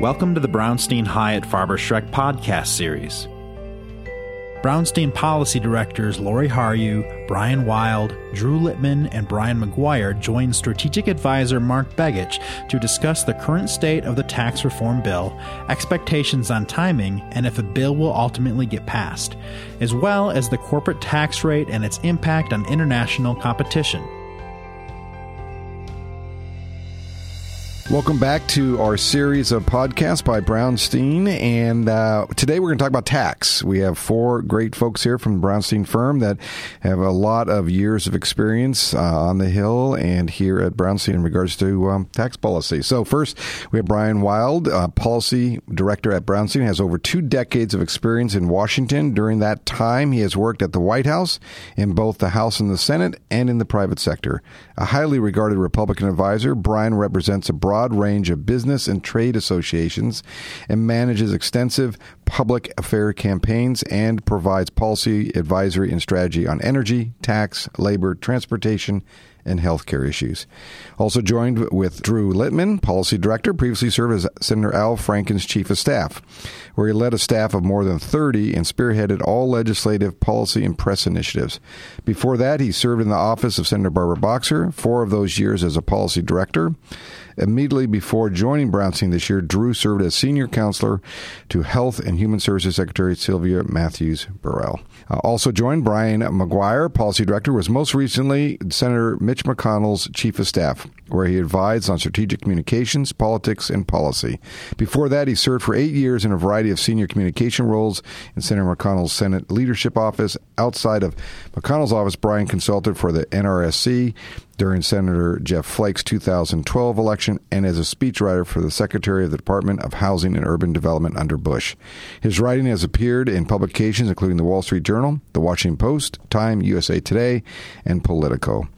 Welcome to the Brownstein Hyatt Farber Schreck podcast series. Brownstein policy directors Lori Harju, Brian Wild, Drew Littman, and Brian McGuire joined strategic advisor Mark Begich to discuss the current state of the tax reform bill, expectations on timing, and if a bill will ultimately get passed, as well as the corporate tax rate and its impact on international competition. Welcome back to our series of podcasts by Brownstein. And uh, today we're going to talk about tax. We have four great folks here from the Brownstein firm that have a lot of years of experience uh, on the Hill and here at Brownstein in regards to um, tax policy. So, first, we have Brian Wild, uh, policy director at Brownstein, has over two decades of experience in Washington. During that time, he has worked at the White House, in both the House and the Senate, and in the private sector. A highly regarded Republican advisor, Brian represents a broad broad range of business and trade associations and manages extensive public affair campaigns and provides policy advisory and strategy on energy, tax, labor, transportation, and healthcare issues. Also joined with Drew Littman, policy director, previously served as Senator Al Franken's chief of staff, where he led a staff of more than 30 and spearheaded all legislative, policy, and press initiatives. Before that, he served in the office of Senator Barbara Boxer, four of those years as a policy director. Immediately before joining Brownstein this year, Drew served as senior counselor to Health and Human Services Secretary Sylvia Mathews Burwell. Uh, also joined Brian McGuire, policy director, was most recently Senator Mitch McConnell's chief of staff, where he advised on strategic communications, politics, and policy. Before that, he served for eight years in a variety of senior communication roles in Senator McConnell's Senate leadership office. Outside of McConnell's office, Brian consulted for the NRSC, during Senator Jeff Flake's 2012 election and as a speechwriter for the Secretary of the Department of Housing and Urban Development under Bush. His writing has appeared in publications including the Wall Street Journal, the Washington Post, Time, USA Today, and Politico.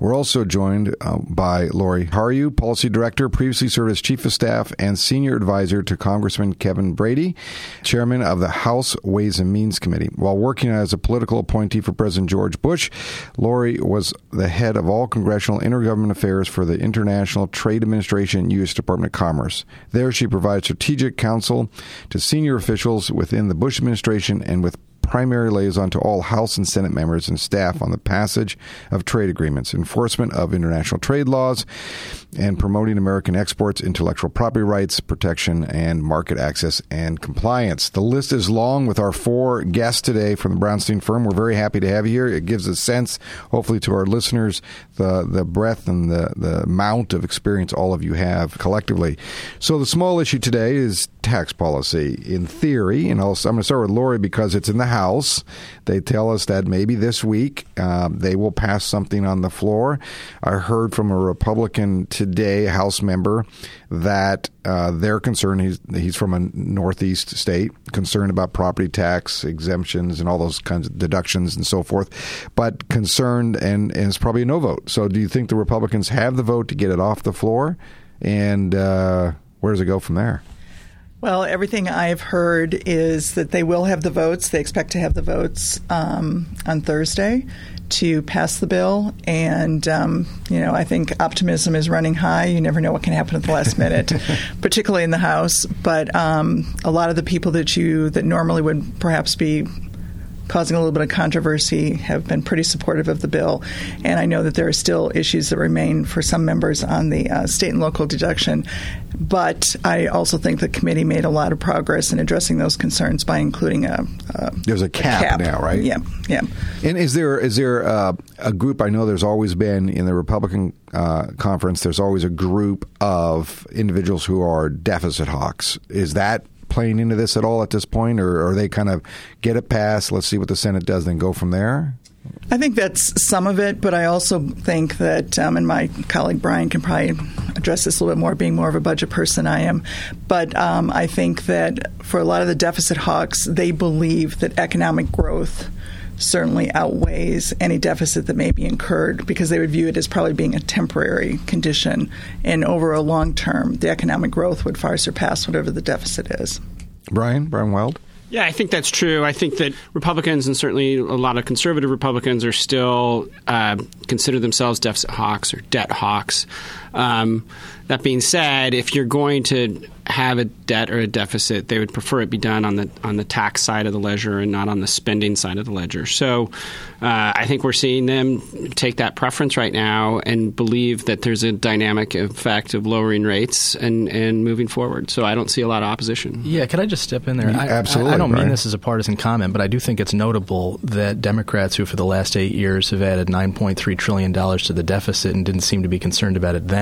We're also joined uh, by Lori Harju, Policy Director, previously served as Chief of Staff and Senior Advisor to Congressman Kevin Brady, Chairman of the House Ways and Means Committee. While working as a political appointee for President George Bush, Lori was the head of all congressional intergovernment affairs for the International Trade Administration, U.S. Department of Commerce. There, she provided strategic counsel to senior officials within the Bush administration and with primary liaison to all House and Senate members and staff on the passage of trade agreements, enforcement of international trade laws, and promoting American exports, intellectual property rights, protection, and market access and compliance. The list is long with our four guests today from the Brownstein firm. We're very happy to have you here. It gives a sense, hopefully, to our listeners, the, the breadth and the, the amount of experience all of you have collectively. So, the small issue today is tax policy. In theory, and I'm going to start with Lori because it's in the House. They tell us that maybe this week uh, they will pass something on the floor. I heard from a Republican today, a House member, that uh, they're concerned. He's he's from a Northeast state, concerned about property tax exemptions and all those kinds of deductions and so forth, but concerned and, and it's probably a no vote. So, do you think the Republicans have the vote to get it off the floor? And uh, where does it go from there? Well, everything I've heard is that they will have the votes. They expect to have the votes um, on Thursday to pass the bill. And, um, you know, I think optimism is running high. You never know what can happen at the last minute, particularly in the House. But um, a lot of the people that you, that normally would perhaps be causing a little bit of controversy, have been pretty supportive of the bill. And I know that there are still issues that remain for some members on the uh, state and local deduction. But I also think the committee made a lot of progress in addressing those concerns by including a, a there's a cap, a cap, now, right? Yeah, yeah. And is there is there uh, a group? I know there's always been in the Republican uh, conference. There's always a group of individuals who are deficit hawks. Is that playing into this at all at this point, or are they kind of get it passed? Let's see what the Senate does, then go from there. I think that's some of it, but I also think that, um, and my colleague Brian can probably address this a little bit more, being more of a budget person I am. But um, I think that for a lot of the deficit hawks, they believe that economic growth certainly outweighs any deficit that may be incurred because they would view it as probably being a temporary condition. And over a long term, the economic growth would far surpass whatever the deficit is. Brian, Brian Wild? Yeah, I think that's true. I think that Republicans and certainly a lot of conservative Republicans are still uh, consider themselves deficit hawks or debt hawks. Um, that being said, if you're going to have a debt or a deficit, they would prefer it be done on the on the tax side of the ledger and not on the spending side of the ledger. So, uh, I think we're seeing them take that preference right now and believe that there's a dynamic effect of lowering rates and and moving forward. So, I don't see a lot of opposition. Yeah, can I just step in there? I, Absolutely. I, I don't Brian. mean this as a partisan comment, but I do think it's notable that Democrats, who for the last eight years have added 9.3 trillion dollars to the deficit and didn't seem to be concerned about it then,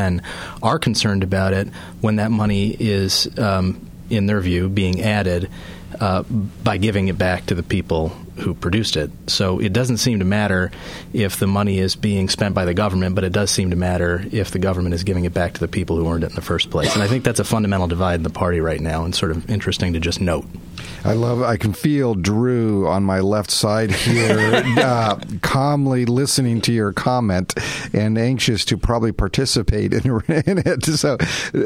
are concerned about it when that money is, um, in their view, being added uh, by giving it back to the people who produced it. So it doesn't seem to matter if the money is being spent by the government, but it does seem to matter if the government is giving it back to the people who earned it in the first place. And I think that's a fundamental divide in the party right now, and sort of interesting to just note. I love. I can feel Drew on my left side here, uh, calmly listening to your comment and anxious to probably participate in, in it. So,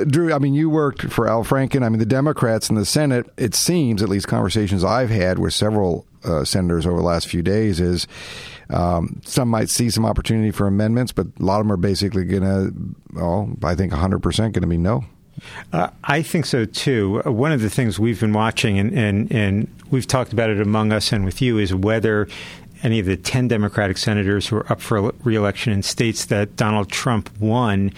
Drew, I mean, you worked for Al Franken. I mean, the Democrats in the Senate. It seems, at least conversations I've had with several uh, senators over the last few days, is um, some might see some opportunity for amendments, but a lot of them are basically going to, well, I think 100 percent going to be no. Uh, I think so too. Uh, One of the things we've been watching, and, and, and we've talked about it among us and with you, is whether any of the 10 Democratic senators who are up for reelection in states that Donald Trump won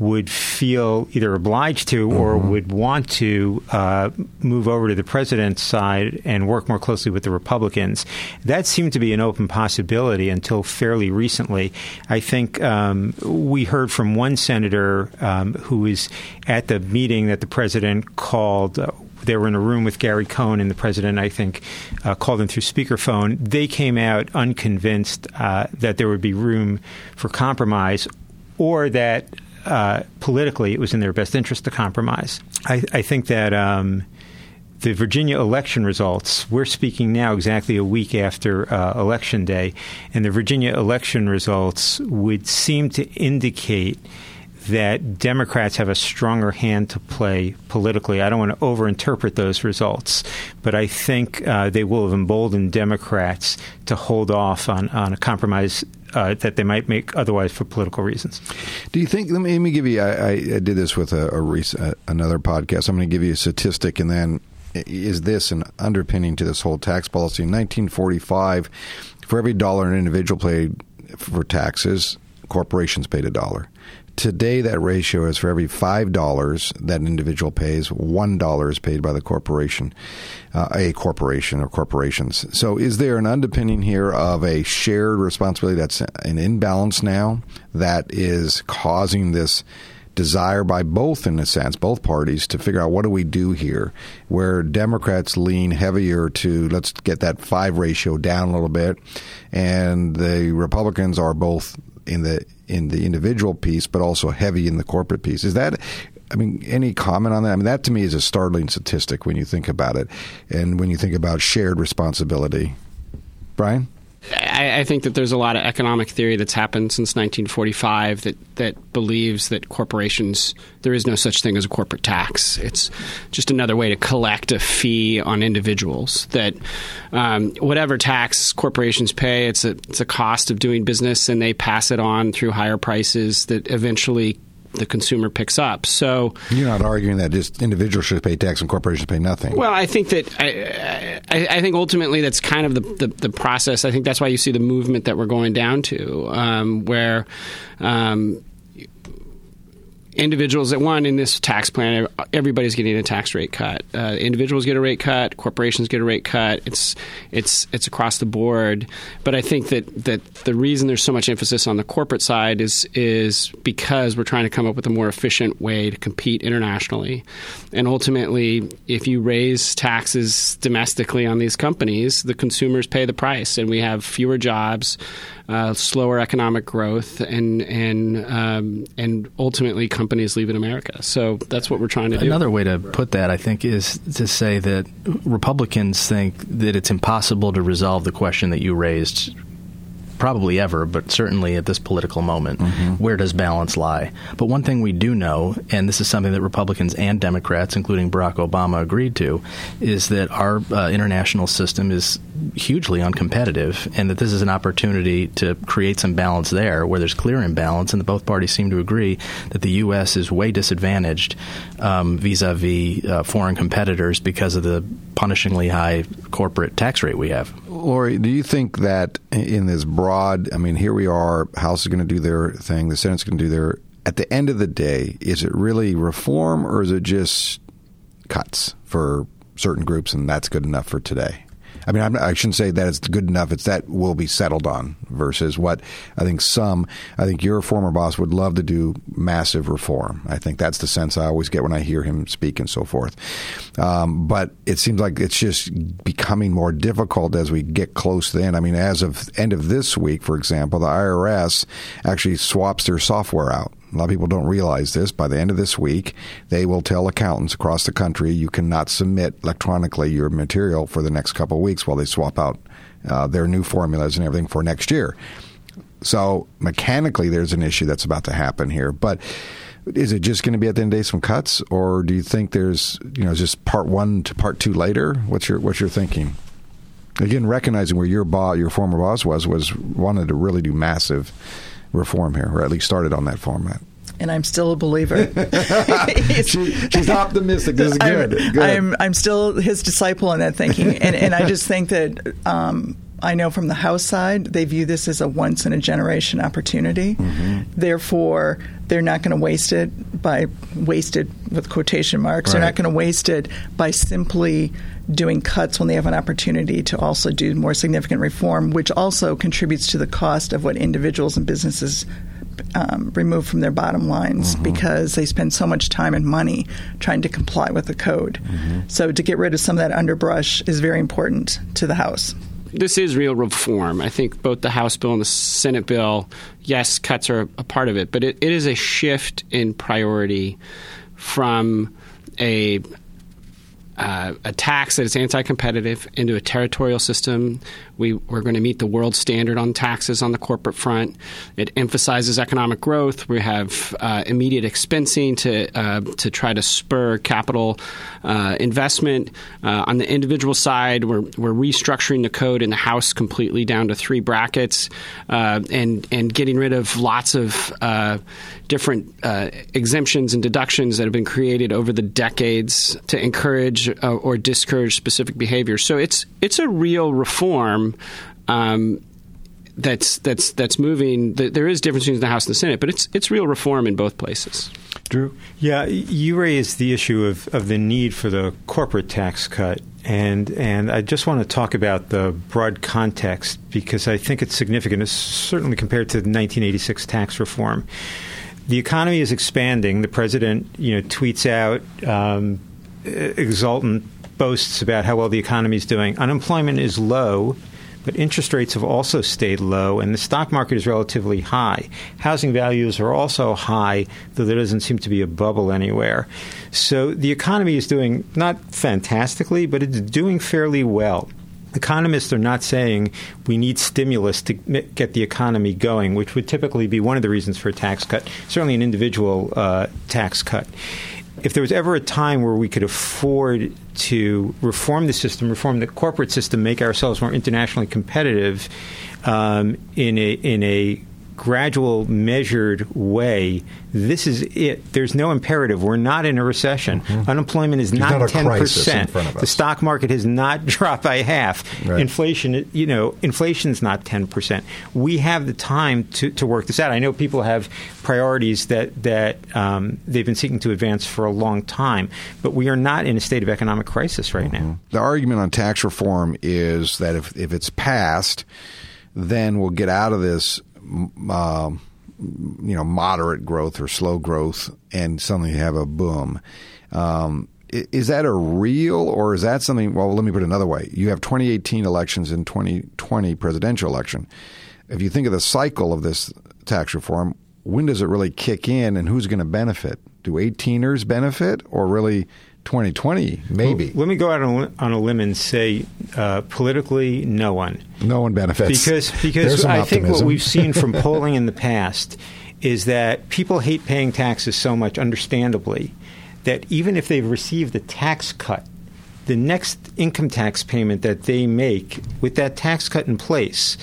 would feel either obliged to or would want to uh, move over to the president's side and work more closely with the Republicans. That seemed to be an open possibility until fairly recently. I think um, we heard from one senator um, who was at the meeting that the president called. Uh, they were in a room with Gary Cohn, and the president, I think, uh, called them through speakerphone. They came out unconvinced uh, that there would be room for compromise or that uh, politically it was in their best interest to compromise. I, I think that. Um, the Virginia election results, we're speaking now exactly a week after uh, Election Day, and the Virginia election results would seem to indicate that Democrats have a stronger hand to play politically. I don't want to overinterpret those results, but I think uh, they will have emboldened Democrats to hold off on, on a compromise uh, that they might make otherwise for political reasons. Do you think? Let me, let me give you. I, I, did this with a, a rec- uh, another podcast. I'm going to give you a statistic, and then is this an underpinning to this whole tax policy? In 1945, for every dollar an individual paid for taxes, corporations paid a dollar. Today, that ratio is for every five dollars that an individual pays, one dollar is paid by the corporation, uh, a corporation or corporations. So, is there an underpinning here of a shared responsibility that's an imbalance now that is causing this? desire by both, in a sense, both parties to figure out what do we do here, where Democrats lean heavier to let's get that five ratio down a little bit, and the Republicans are both in the in the individual piece, but also heavy in the corporate piece. Is that? I mean, any comment on that? I mean, that to me is a startling statistic when you think about it, and when you think about shared responsibility. Brian. I, I, think that there's a lot of economic theory that's happened since 1945 that, that believes that corporations, there is no such thing as a corporate tax. It's just another way to collect a fee on individuals. That um, whatever tax corporations pay, it's a, it's a cost of doing business, and they pass it on through higher prices that eventually the consumer picks up. So you're not arguing that just individuals should pay tax and corporations pay nothing. Well, I think that I, I, I think ultimately that's kind of the, the, the process. I think that's why you see the movement that we're going down to, um, where. Um, individuals that one in this tax plan everybody's getting a tax rate cut. Uh, individuals get a rate cut corporations get a rate cut. It's it's it's across the board. But i think that that the reason there's so much emphasis on the corporate side is is because we're trying to come up with a more efficient way to compete internationally. And ultimately if you raise taxes domestically on these companies the consumers pay the price and we have fewer jobs uh, slower economic growth, and and um, and ultimately companies leaving America. So that's what we're trying to do. Another way to put that, I think, is to say that Republicans think that it's impossible to resolve the question that you raised probably ever, but certainly at this political moment, mm-hmm. where does balance lie? But one thing we do know, and this is something that Republicans and Democrats, including Barack Obama, agreed to, is that our uh, international system is hugely uncompetitive, and that this is an opportunity to create some balance there where there's clear imbalance, and that both parties seem to agree that the U.S. is way disadvantaged um, vis-a-vis uh, foreign competitors because of the punishingly high corporate tax rate we have. Lori, do you think that in this broad, I mean, here we are, House is going to do their thing, the Senate's going to do their. At the end of the day, is it really reform or is it just cuts for certain groups and that's good enough for today? I mean, I'm, I should not say that it's good enough. It's that will be settled on versus what I think some, I think your former boss would love to do massive reform. I think that's the sense I always get when I hear him speak and so forth. Um, but it seems like it's just becoming more difficult as we get close to the end. I mean, as of end of this week, for example, the IRS actually swaps their software out. A lot of people don't realize this. By the end of this week, they will tell accountants across the country you cannot submit electronically your material for the next couple of weeks while they swap out uh, their new formulas and everything for next year. So mechanically, there's an issue that's about to happen here. But is it just going to be at the end of the day some cuts, or do you think there's you know just part one to part two later? What's your what's your thinking? Again, recognizing where your boss, your former boss was, was wanted to really do massive reform here, or at least started on that format. And I'm still a believer. she, she's optimistic. This is good. I'm, good. I'm, I'm still his disciple in that thinking, and, and I just think that. Um, I know from the House side, they view this as a once in a generation opportunity. Mm-hmm. Therefore, they're not going to waste it by wasted with quotation marks. Right. They're not going to waste it by simply doing cuts when they have an opportunity to also do more significant reform, which also contributes to the cost of what individuals and businesses um, remove from their bottom lines mm-hmm. because they spend so much time and money trying to comply with the code. Mm-hmm. So to get rid of some of that underbrush is very important to the House. This is real reform. I think both the House bill and the Senate bill, yes, cuts are a part of it, but it, it is a shift in priority from a uh, a tax that is anti-competitive into a territorial system. We, we're going to meet the world standard on taxes on the corporate front. It emphasizes economic growth. We have uh, immediate expensing to uh, to try to spur capital uh, investment. Uh, on the individual side, we're we're restructuring the code in the House completely down to three brackets, uh, and and getting rid of lots of different exemptions and deductions that have been created over the decades to encourage uh, or discourage specific behavior. So it's it's a real reform. Um, that's that's that's moving. There is difference between the House and the Senate, but it's it's real reform in both places. Drew, yeah, you raised the issue of, of the need for the corporate tax cut, and and I just want to talk about the broad context because I think it's significant, certainly compared to the 1986 tax reform. The economy is expanding. The president, you know, tweets out um, exultant boasts about how well the economy is doing. Unemployment is low, but interest rates have also stayed low, and the stock market is relatively high. Housing values are also high, though there doesn't seem to be a bubble anywhere. So the economy is doing not fantastically, but it's doing fairly well. Economists are not saying we need stimulus to get the economy going, which would typically be one of the reasons for a tax cut, certainly an individual uh, tax cut. If there was ever a time where we could afford to reform the system, reform the corporate system, make ourselves more internationally competitive um, in a in a gradual, measured way. This is it. There's no imperative. We're not in a recession. Mm-hmm. Unemployment is There's not ten percent. The stock market has not dropped by half. Right. Inflation, you know, inflation's not ten percent. We have the time to, to work this out. I know people have priorities that that um, they've been seeking to advance for a long time, but we are not in a state of economic crisis right mm-hmm. now. The argument on tax reform is that if if it's passed, then we'll get out of this uh, you know moderate growth or slow growth and suddenly you have a boom. Um, is that a real or is that something? Well, let me put it another way. You have 2018 elections and 2020 presidential election. If you think of the cycle of this tax reform, when does it really kick in and who's going to benefit? Do 18ers benefit or really 2020, maybe. Well, let me go out on, on, a limb and say uh, politically, no one. No one benefits. Because, because I think what we've seen from polling in the past is that people hate paying taxes so much, understandably, that even if they've received a tax cut, the next income tax payment that they make with that tax cut in place,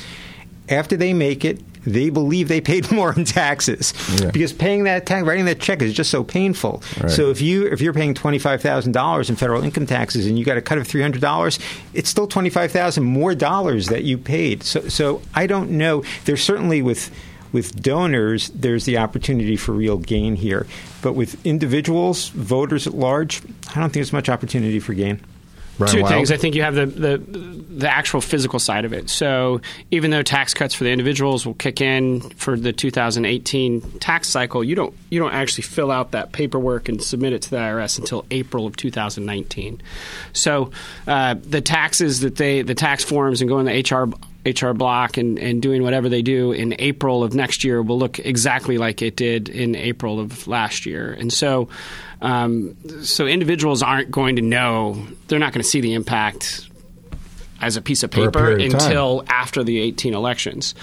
after they make it, they believe they paid more in taxes Yeah. because paying that tax, writing that check is just so painful. Right. So if you if you're paying twenty five thousand dollars in federal income taxes and you got a cut of three hundred dollars, it's still twenty five thousand more dollars that you paid. So so I don't know. There's certainly with with donors, there's the opportunity for real gain here, but with individuals, voters at large, I don't think there's much opportunity for gain. Brian Two Wild? things. I think you have the, the the actual physical side of it. So even though tax cuts for the individuals will kick in for the 2018 tax cycle, you don't you don't actually fill out that paperwork and submit it to the IRS until April of 2019. So uh, the taxes that they the tax forms and going the HR H&R Block and, and doing whatever they do in April of next year will look exactly like it did in April of last year. And so, um, so individuals aren't going to know, they're not going to see the impact as a piece of paper period of time. until after the 18 elections.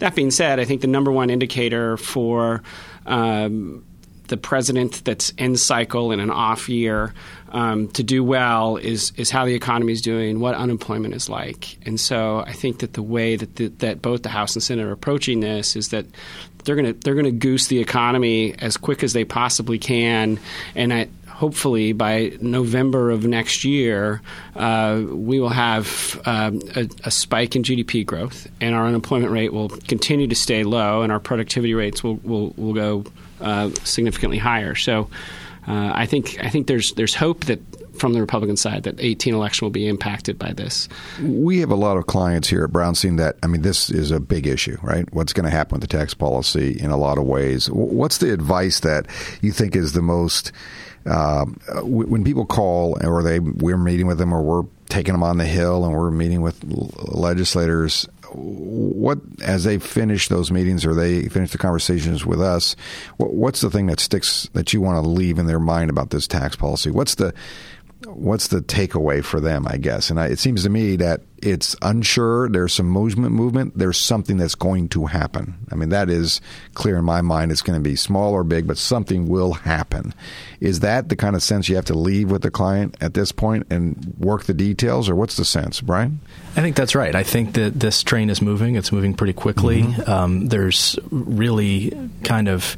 That being said, I think the number one indicator for um, the president that's in cycle in an off year um, to do well is is how the economy is doing, what unemployment is like, and so I think that the way that the, that both the House and Senate are approaching this is that they're going to they're going to goose the economy as quick as they possibly can, and I, hopefully by November of next year, uh, we will have um, a, a spike in GDP growth, and our unemployment rate will continue to stay low, and our productivity rates will will, will go uh, significantly higher. So, uh, I think I think there's there's hope that from the Republican side that 18 election will be impacted by this. We have a lot of clients here at Brownstein that, I mean, this is a big issue, right? What's going to happen with the tax policy in a lot of ways. What's the advice that you think is the most, w- when people call or they, we're meeting with them or we're taking them on the Hill and we're meeting with legislators, what, as they finish those meetings or they finish the conversations with us, what, what's the thing that sticks that you want to leave in their mind about this tax policy? What's the, what's the takeaway for them, I guess? And I, it seems to me that it's unsure. There's some movement, movement. There's something that's going to happen. I mean, that is clear in my mind. It's going to be small or big, but something will happen. Is that the kind of sense you have to leave with the client at this point and work the details, or what's the sense, Brian? I think that's right. I think that this train is moving. It's moving pretty quickly. Um, there's really kind of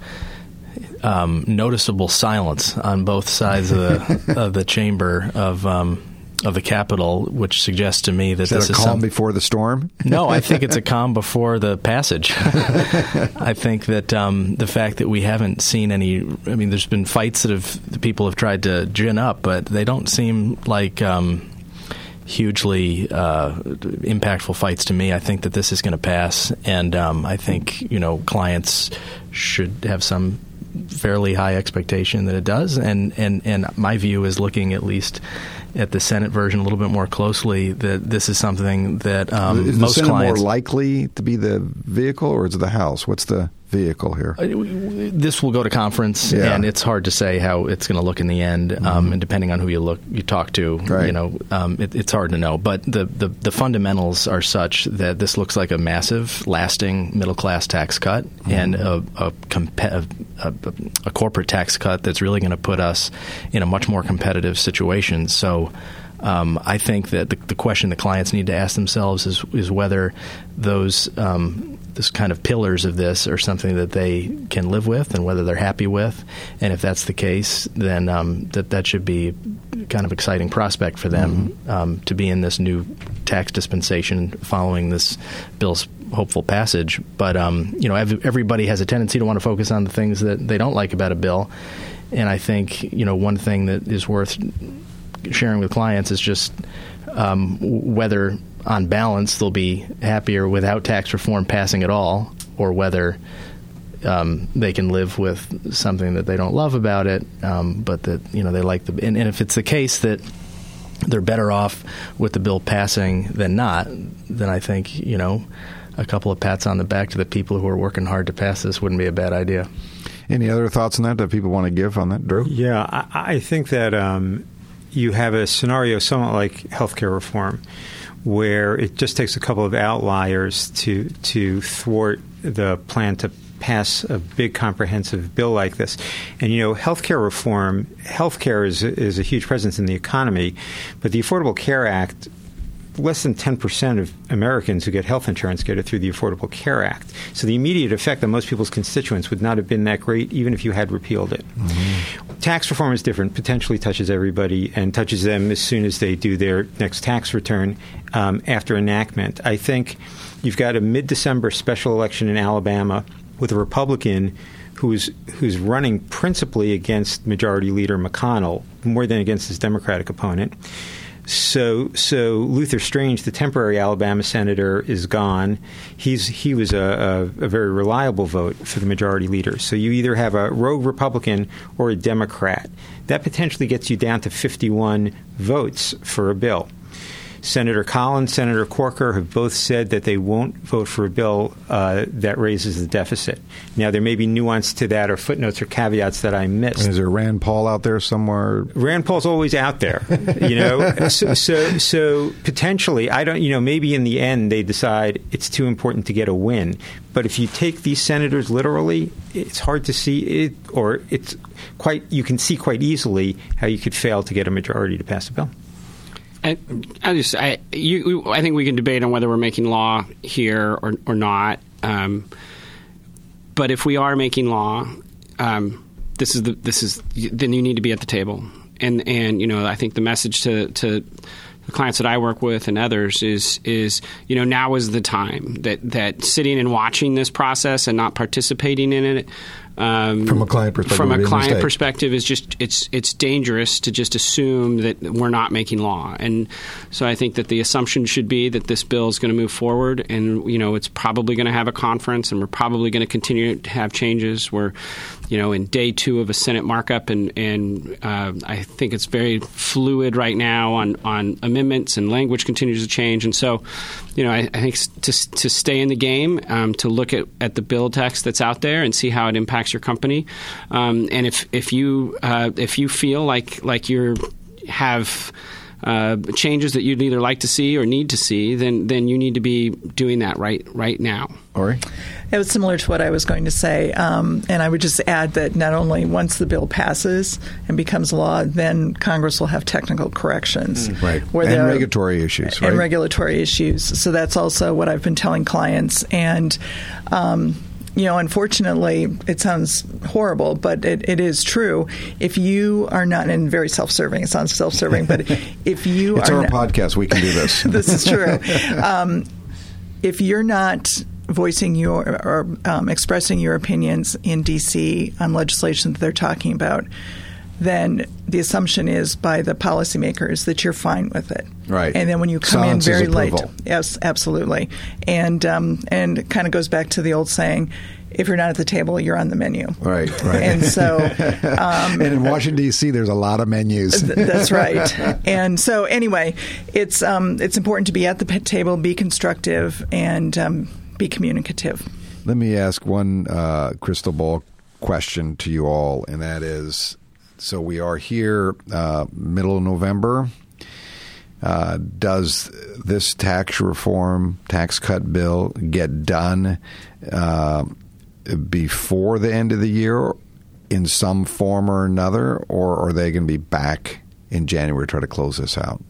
um, noticeable silence on both sides of the of the chamber of um, of the Capitol, which suggests to me that Is that this a is calm some- before the storm? no, I think it's a calm before the passage. I think that um, the fact that we haven't seen any, I mean, there's been fights that have the people have tried to gin up, but they don't seem like um, hugely uh, impactful fights to me. I think that this is going to pass, and um, I think you know clients should have some fairly high expectation that it does. And, and, and my view is looking at least at the Senate version a little bit more closely that this is something that um, is the most Senate clients. more likely to be the vehicle, or is it the House? What's the vehicle here? Uh, this will go to conference, Yeah. and it's hard to say how it's going to look in the end. Um, and depending on who you look, you talk to, Right. you know, um, it, it's hard to know. But the, the the fundamentals are such that this looks like a massive, lasting middle class tax cut and a a, a, a a corporate tax cut that's really going to put us in a much more competitive situation. So. Um, I think that the, the question the clients need to ask themselves is is whether those um, this kind of pillars of this are something that they can live with and whether they're happy with. And if that's the case, then um, that that should be kind of exciting prospect for them um, to be in this new tax dispensation following this bill's hopeful passage. But um, you know, ev- everybody has a tendency to want to focus on the things that they don't like about a bill. And I think you know one thing that is worth sharing with clients is just um, whether, on balance, they'll be happier without tax reform passing at all, or whether um, they can live with something that they don't love about it, um, but that you know they like the. And, and if it's the case that they're better off with the bill passing than not, then I think you know a couple of pats on the back to the people who are working hard to pass this wouldn't be a bad idea. Any other thoughts on that that people want to give on that, Drew? Yeah, I, I think that um, you have a scenario somewhat like healthcare reform, where it just takes a couple of outliers to to thwart the plan to pass a big comprehensive bill like this. And you know, healthcare reform, healthcare is is a huge presence in the economy, but the Affordable Care Act less than 10% of Americans who get health insurance get it through the Affordable Care Act. So the immediate effect on most people's constituents would not have been that great even if you had repealed it. Mm-hmm. Tax reform is different, potentially touches everybody and touches them as soon as they do their next tax return um, after enactment. I think you've got a mid December special election in Alabama with a Republican who's who's running principally against Majority Leader McConnell more than against his Democratic opponent. So, so Luther Strange, the temporary Alabama senator, is gone. He's he was a, a, a, very reliable vote for the majority leader. So you either have a rogue Republican or a Democrat. That potentially gets you down to 51 votes for a bill. Senator Collins, Senator Corker have both said that they won't vote for a bill uh, that raises the deficit. Now, there may be nuance to that or footnotes or caveats that I missed. Is there Rand Paul out there somewhere? Rand Paul's always out there, you know. so, so, so potentially, I don't, you know, maybe in the end they decide it's too important to get a win. But if you take these senators literally, it's hard to see it, or it's quite, you can see quite easily how you could fail to get a majority to pass a bill. I, I just I you I think we can debate on whether we're making law here or or not. Um, but if we are making law, um, this is the this is then you need to be at the table. And and you know I think the message to to the clients that I work with and others is is you know now is the time that that sitting and watching this process and not participating in it um, from a client perspective, from a client perspective, is just it's it's dangerous to just assume that we're not making law, and so I think that the assumption should be that this bill is going to move forward, and you know it's probably going to have a conference, and we're probably going to continue to have changes. We're you know in day two of a Senate markup, and and uh, I think it's very fluid right now on on amendments, and language continues to change, and so you know I, I think to to stay in the game, um, to look at at the bill text that's out there and see how it impacts impacts your company. Um, and if if you uh, if you feel like like you have uh, changes that you'd either like to see or need to see, then then you need to be doing that right right now. Ori? It was similar to what I was going to say, um, and I would just add that not only once the bill passes and becomes law, then Congress will have technical corrections, mm. right, where and regulatory issues, right? and regulatory issues. So that's also what I've been telling clients, and um, you know, unfortunately, it sounds horrible, but it, it is true. If you are not, and very self serving, it sounds self serving, but if you it's are. It's our not, podcast, we can do this. this is true. Um, if you're not voicing your or um, expressing your opinions in DC on legislation that they're talking about, then the assumption is by the policymakers that you're fine with it. Right. And then when you come Silence in very late, yes, absolutely. And um, and it kind of goes back to the old saying, if you're not at the table, you're on the menu. Right, right. And so, um, and in Washington D.C., there's a lot of menus. th- that's right. And so, anyway, it's um, it's important to be at the table, be constructive, and um, be communicative. Let me ask one uh, crystal ball question to you all, and that is: so we are here, uh, middle of November. Uh, does this tax reform, tax cut bill get done uh, before the end of the year in some form or another, or are they going to be back in January to try to close this out?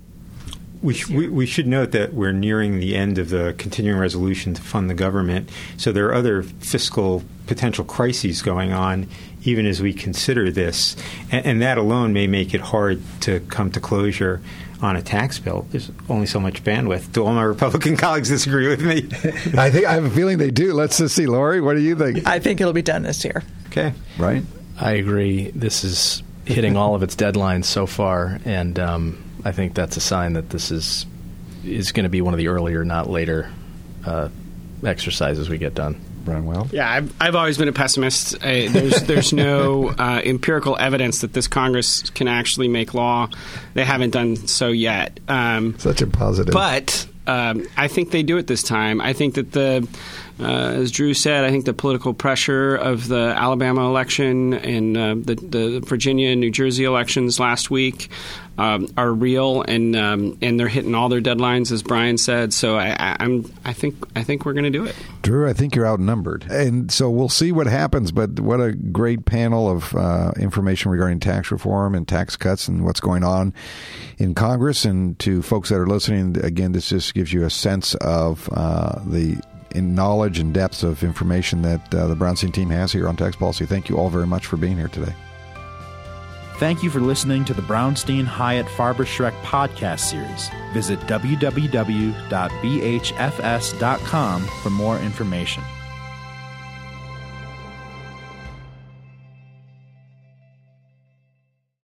We, sh- we, we, should note that we're nearing the end of the continuing resolution to fund the government. So there are other fiscal potential crises going on even as we consider this. And, and, that alone may make it hard to come to closure on a tax bill. There's only so much bandwidth. Do all my Republican colleagues disagree with me? I think I have a feeling they do. Let's just see, Lori. What do you think? I think it'll be done this year. Okay, right. I agree. This is hitting all of its deadlines so far, and um, I think that's a sign that this is is going to be one of the earlier, not later, uh, exercises we get done. Brian Wild? Yeah, I've, I've always been a pessimist. I, there's there's no uh, empirical evidence that this Congress can actually make law. They haven't done so yet. Um, Such a positive. But um, I think they do it this time. I think that the Uh, as Drew said, I think the political pressure of the Alabama election and uh, the, the Virginia and New Jersey elections last week um, are real, and um, and they're hitting all their deadlines, as Brian said. So I, am I think I think we're going to do it. Drew, I think you're outnumbered, and so we'll see what happens. But what a great panel of uh, information regarding tax reform and tax cuts and what's going on in Congress. And to folks that are listening, again, this just gives you a sense of uh, the in knowledge and depth of information that uh, the Brownstein team has here on tax policy. Thank you all very much for being here today. Thank you for listening to the Brownstein Hyatt Farber Schreck podcast series. Visit www.bhfs.com for more information.